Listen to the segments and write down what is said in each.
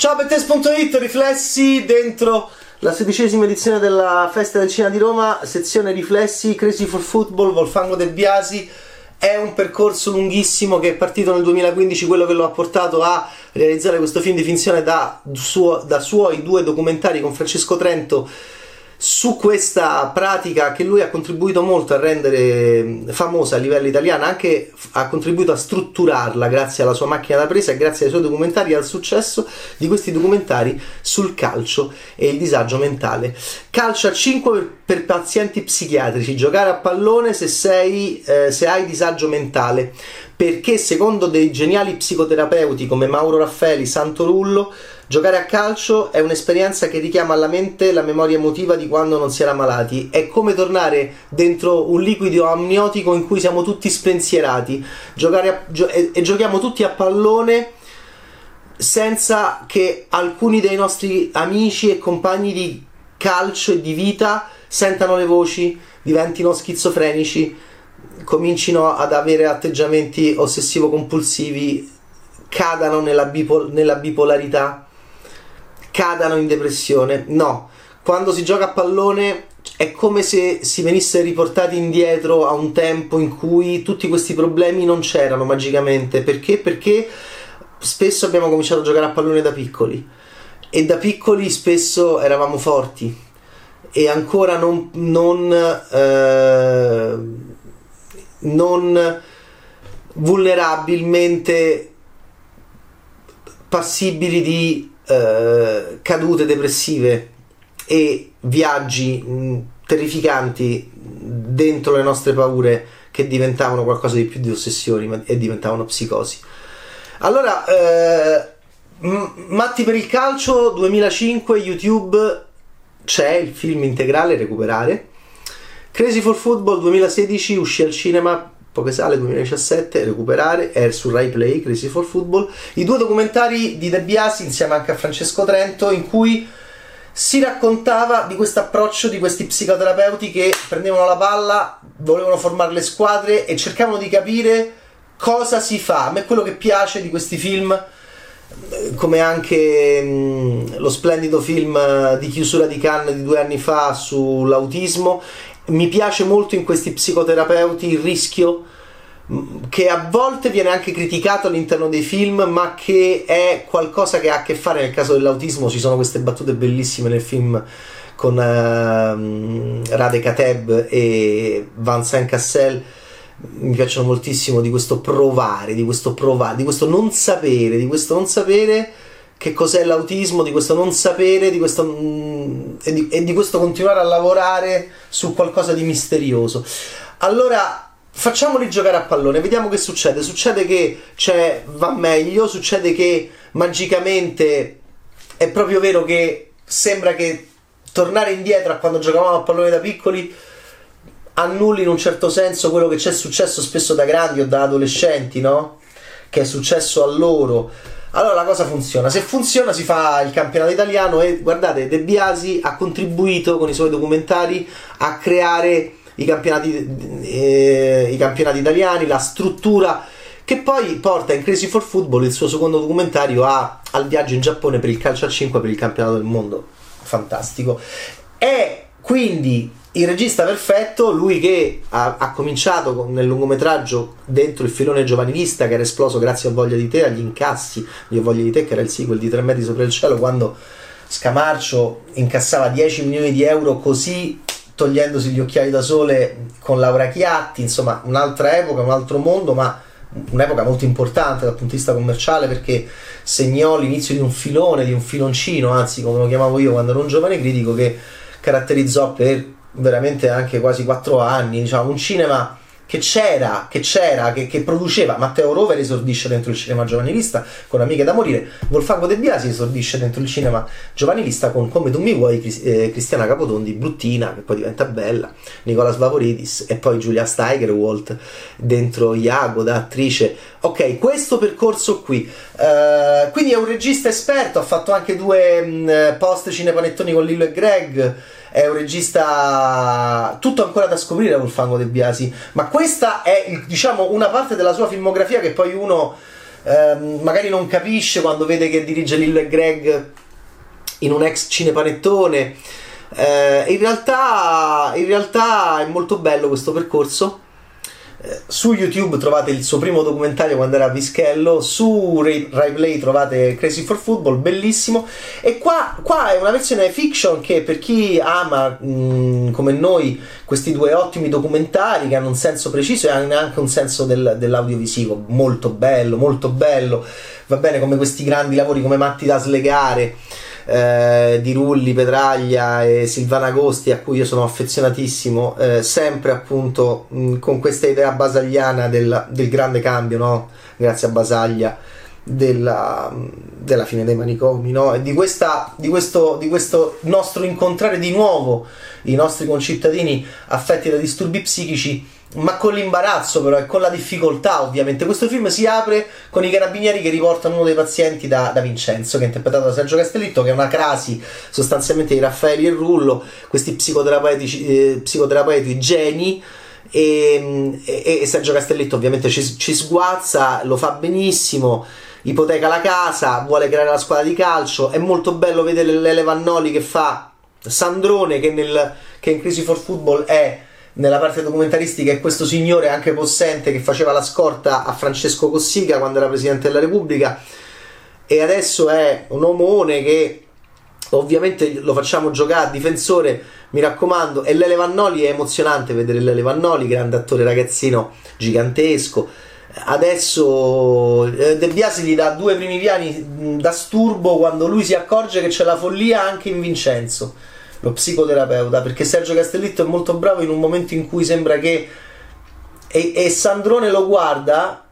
Ciao Bettes.it, riflessi dentro la sedicesima edizione della Festa del Cinema di Roma, sezione riflessi, Crazy for Football, Volfango del Biasi. È un percorso lunghissimo che è partito nel 2015, quello che lo ha portato a realizzare questo film di finzione da, suo, da suoi due documentari con Francesco Trento su questa pratica che lui ha contribuito molto a rendere famosa a livello italiano, anche ha contribuito a strutturarla grazie alla sua macchina da presa e grazie ai suoi documentari e al successo di questi documentari sul calcio e il disagio mentale. Calcio a 5 per, per pazienti psichiatrici, giocare a pallone se, sei, eh, se hai disagio mentale, perché secondo dei geniali psicoterapeuti come Mauro Raffaeli, Santo Rullo, Giocare a calcio è un'esperienza che richiama alla mente la memoria emotiva di quando non si era malati. È come tornare dentro un liquido amniotico in cui siamo tutti spensierati a, gio- e, e giochiamo tutti a pallone senza che alcuni dei nostri amici e compagni di calcio e di vita sentano le voci, diventino schizofrenici, comincino ad avere atteggiamenti ossessivo-compulsivi, cadano nella, bipol- nella bipolarità cadano in depressione. No, quando si gioca a pallone è come se si venisse riportati indietro a un tempo in cui tutti questi problemi non c'erano magicamente. Perché? Perché spesso abbiamo cominciato a giocare a pallone da piccoli e da piccoli spesso eravamo forti e ancora non, non, eh, non vulnerabilmente passibili di eh, cadute depressive e viaggi mh, terrificanti dentro le nostre paure che diventavano qualcosa di più di ossessioni e diventavano psicosi. Allora, eh, Matti per il calcio 2005 YouTube c'è il film integrale recuperare. Crazy for Football 2016 uscì al cinema poche sale 2017 recuperare è su Rai Play Crazy for Football. I due documentari di De Biasi insieme anche a Francesco Trento in cui si raccontava di questo approccio di questi psicoterapeuti che prendevano la palla volevano formare le squadre e cercavano di capire cosa si fa. A me quello che piace di questi film come anche mh, lo splendido film di chiusura di Cannes di due anni fa sull'autismo mi piace molto in questi psicoterapeuti il rischio che a volte viene anche criticato all'interno dei film, ma che è qualcosa che ha a che fare nel caso dell'autismo. Ci sono queste battute bellissime nel film con uh, Rade Kateb e Vincent Cassel. Mi piacciono moltissimo di questo provare, di questo provare, di questo non sapere, di questo non sapere che cos'è l'autismo, di questo non sapere, di questo, mm, e, di, e di questo continuare a lavorare su qualcosa di misterioso. Allora, facciamoli giocare a pallone, vediamo che succede. Succede che cioè, va meglio, succede che magicamente è proprio vero che sembra che tornare indietro a quando giocavamo a pallone da piccoli annulli in un certo senso quello che c'è successo spesso da grandi o da adolescenti, no? Che è successo a loro allora la cosa funziona. Se funziona si fa il campionato italiano e guardate, De Biasi ha contribuito con i suoi documentari a creare i campionati, eh, i campionati italiani, la struttura che poi porta in Crazy for Football il suo secondo documentario a, al viaggio in Giappone per il calcio a 5 per il campionato del mondo. Fantastico. È quindi il regista perfetto, lui che ha, ha, cominciato con, nel lungometraggio dentro il filone giovanilista che era esploso grazie a Voglia di te, agli incassi di Voglia di te, che era il sequel di Tre metri sopra il cielo, quando Scamarcio incassava 10 milioni di euro così togliendosi gli occhiali da sole con Laura Chiatti, insomma un'altra epoca, un altro mondo, ma un'epoca molto importante dal punto di vista commerciale perché segnò l'inizio di un filone, di un filoncino, anzi come lo chiamavo io quando ero un giovane critico che caratterizzò per veramente anche quasi quattro anni, diciamo, un cinema che c'era, che c'era, che, che, produceva. Matteo Rover esordisce dentro il cinema giovanilista con Amiche da morire. Wolfango De Biasi esordisce dentro il cinema giovanilista con Come tu mi vuoi, eh, Cristiana Capotondi, Bruttina, che poi diventa bella, Nicola Svavoridis e poi Giulia Steigerwalt dentro Iago da attrice. Ok, questo percorso qui. Uh, quindi è un regista esperto, ha fatto anche due mh, mm, post cinepanettoni con Lillo e Greg è un regista tutto ancora da scoprire Wolfango De Biasi, ma questa è diciamo una parte della sua filmografia che poi uno ehm, magari non capisce quando vede che dirige Lillo e Greg in un ex cinepanettone. Eh, in, realtà, in realtà è molto bello questo percorso su YouTube trovate il suo primo documentario quando era a Vischello, su Rai, Rai Play trovate Crazy for Football, bellissimo. E qua, qua, è una versione fiction che per chi ama mh, mm, come noi questi due ottimi documentari che hanno un senso preciso e hanno anche un senso del, dell'audiovisivo molto bello, molto bello. Va bene come questi grandi lavori come Matti da slegare eh, di Rulli, Petraglia e Silvana Agosti, a cui io sono affezionatissimo, eh, sempre appunto mh, con questa idea basagliana del, del grande cambio, no? grazie a Basaglia. Della, della, fine dei manicomi no? di, questa, di, questo, di questo nostro incontrare di nuovo i nostri concittadini affetti da disturbi psichici ma con l'imbarazzo però e con la difficoltà ovviamente. Questo film si apre con i carabinieri che riportano uno dei pazienti da, da Vincenzo, che è interpretato da Sergio Castellitto, che è una crasi sostanzialmente di Raffaele e Rullo, questi psicoterapeuti, eh, psicoterapeuti geni. E, e, e, Sergio Castellitto ovviamente ci, ci sguazza, lo fa benissimo ipoteca la casa, vuole creare la squadra di calcio. È molto bello vedere l'Ele Vannoli che fa Sandrone, che, nel, che in Crisi for Football è nella parte documentaristica è questo signore anche possente che faceva la scorta a Francesco Cossiga quando era presidente della Repubblica. E adesso è un omone che ovviamente lo facciamo giocare a difensore mi raccomando e Lele Vannoli è emozionante vedere Lele Vannoli grande attore ragazzino gigantesco. Adesso eh, De Biasi gli dà due primi piani da sturbo quando lui si accorge che c'è la follia anche in Vincenzo lo psicoterapeuta, perché Sergio Castellitto è molto bravo in un momento in cui sembra che... E, e Sandrone lo guarda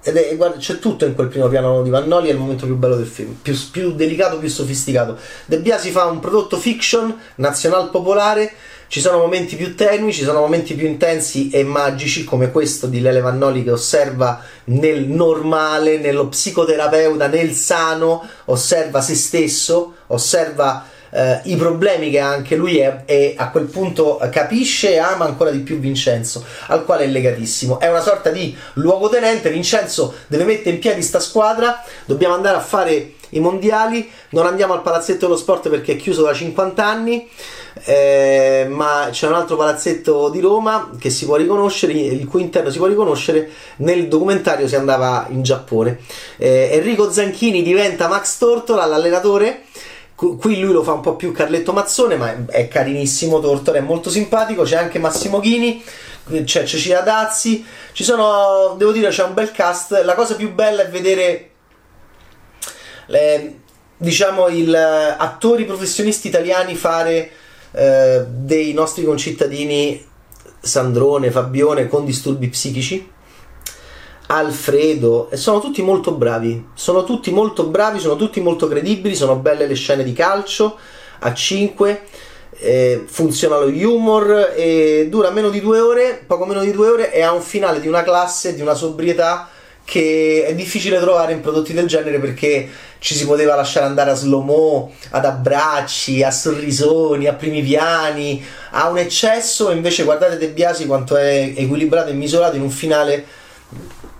ed è, guarda, c'è tutto in quel primo piano di Vannoli, è il momento più bello del film, più, più delicato, più sofisticato. De Biasi fa un prodotto fiction, nazional popolare, ci sono momenti più tenui, ci sono momenti più intensi e magici come questo di Lele Vannoli che osserva nel normale, nello psicoterapeuta, nel sano, osserva se stesso, osserva eh, i problemi che anche lui e, e, a quel punto capisce e ama ancora di più Vincenzo, al quale è legatissimo. È una sorta di luogotenente, Vincenzo deve mettere in piedi sta squadra, dobbiamo andare a fare i mondiali, non andiamo al palazzetto dello sport perché è chiuso da 50 anni, eh, ma c'è un altro palazzetto di Roma che si può riconoscere, il cui interno si può riconoscere, nel documentario si andava in Giappone. Eh, Enrico Zanchini diventa Max Tortola, l'allenatore, Qui lui lo fa un po' più Carletto Mazzone, ma è carinissimo. Tortore è molto simpatico. C'è anche Massimo Ghini, c'è Cecilia Dazzi. Ci sono, devo dire, c'è un bel cast. La cosa più bella è vedere, le, diciamo, il, attori professionisti italiani fare eh, dei nostri concittadini Sandrone, Fabione con disturbi psichici Alfredo, e sono tutti molto bravi, sono tutti molto bravi, sono tutti molto credibili, sono belle le scene di calcio a 5, eh, funziona lo humor e dura meno di due ore, poco meno di due ore e ha un finale di una classe, di una sobrietà che è difficile trovare in prodotti del genere perché ci si poteva lasciare andare a slow mo, ad abbracci, a sorrisoni, a primi piani, a un eccesso, invece guardate De Biasi quanto è equilibrato e misurato in un finale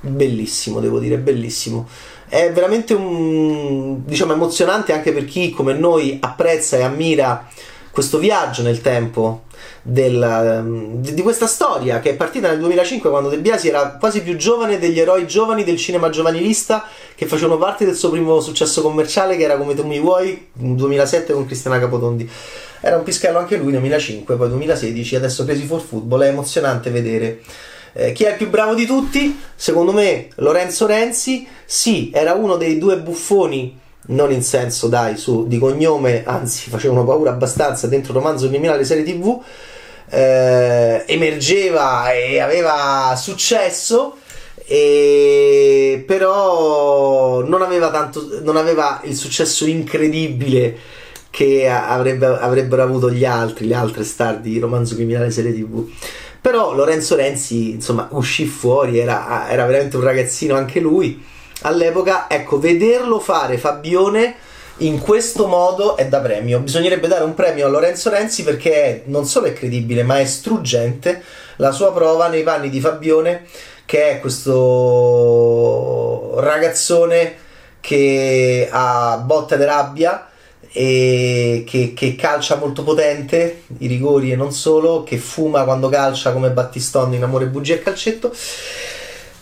bellissimo, devo dire, bellissimo. È veramente un diciamo emozionante anche per chi come noi apprezza e ammira questo viaggio nel tempo del, di questa storia che è partita nel 2005 quando De Biasi era quasi più giovane degli eroi giovani del cinema giovanilista che facevano parte del suo primo successo commerciale che era come tu mi vuoi nel 2007 con Cristiana Capotondi era un pischello anche lui nel 2005 poi 2016 adesso Crazy for Football è emozionante vedere eh, chi è il più bravo di tutti? Secondo me Lorenzo Renzi, sì, era uno dei due buffoni, non in senso dai, su, di cognome, anzi facevano paura abbastanza dentro romanzo criminale serie tv, eh, emergeva e aveva successo. E però non aveva, tanto, non aveva il successo incredibile che avrebbe, avrebbero avuto gli altri, le altre star di romanzo criminale serie tv. Però Lorenzo Renzi, insomma, uscì fuori, era, era veramente un ragazzino anche lui. All'epoca, ecco, vederlo fare Fabione in questo modo è da premio. Bisognerebbe dare un premio a Lorenzo Renzi perché non solo è credibile, ma è struggente la sua prova nei panni di Fabione, che è questo ragazzone che ha botta di rabbia e che, che, calcia molto potente, i rigori e non solo, che fuma quando calcia come Battistoni in Amore, Bugia e Calcetto.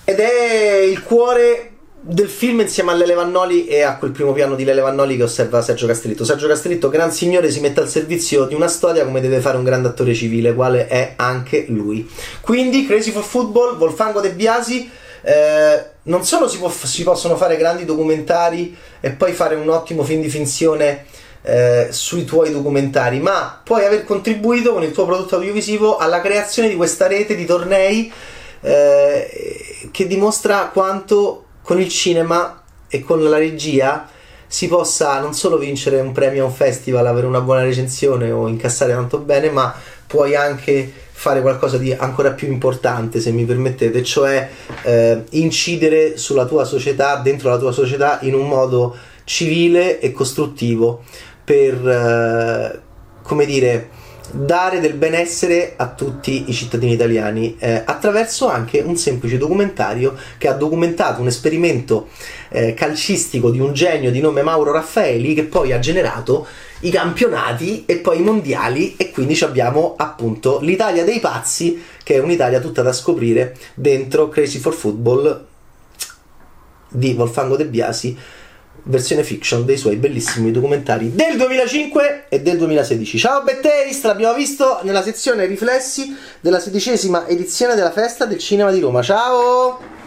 Ed è il cuore del film insieme a Lele Vannoli e a quel primo piano di Lele Vannoli che osserva Sergio Castellitto. Sergio Castellitto, gran signore, si mette al servizio di una storia come deve fare un grande attore civile, quale è anche lui. Quindi, Crazy for Football, Volfango De Biasi. Eh, non solo si, può, si, possono fare grandi documentari e poi fare un ottimo film di finzione eh, sui tuoi documentari, ma puoi aver contribuito con il tuo prodotto audiovisivo alla creazione di questa rete di tornei eh, che dimostra quanto con il cinema e con la regia si possa non solo vincere un premio a un festival, avere una buona recensione o incassare tanto bene, ma puoi anche fare qualcosa di ancora più importante, se mi permettete, cioè eh, incidere sulla tua società, dentro la tua società, in un modo civile e costruttivo per, eh, come dire, dare del benessere a tutti i cittadini italiani eh, attraverso anche un semplice documentario che ha documentato un esperimento eh, calcistico di un genio di nome Mauro Raffaeli che poi ha generato i campionati e poi i mondiali e quindi abbiamo appunto l'Italia dei pazzi che è un'Italia tutta da scoprire dentro Crazy for Football di Wolfango De Biasi versione fiction dei suoi bellissimi documentari del 2005 e del 2016. Ciao Betteris, l'abbiamo visto nella sezione riflessi della sedicesima edizione della festa del cinema di Roma. Ciao!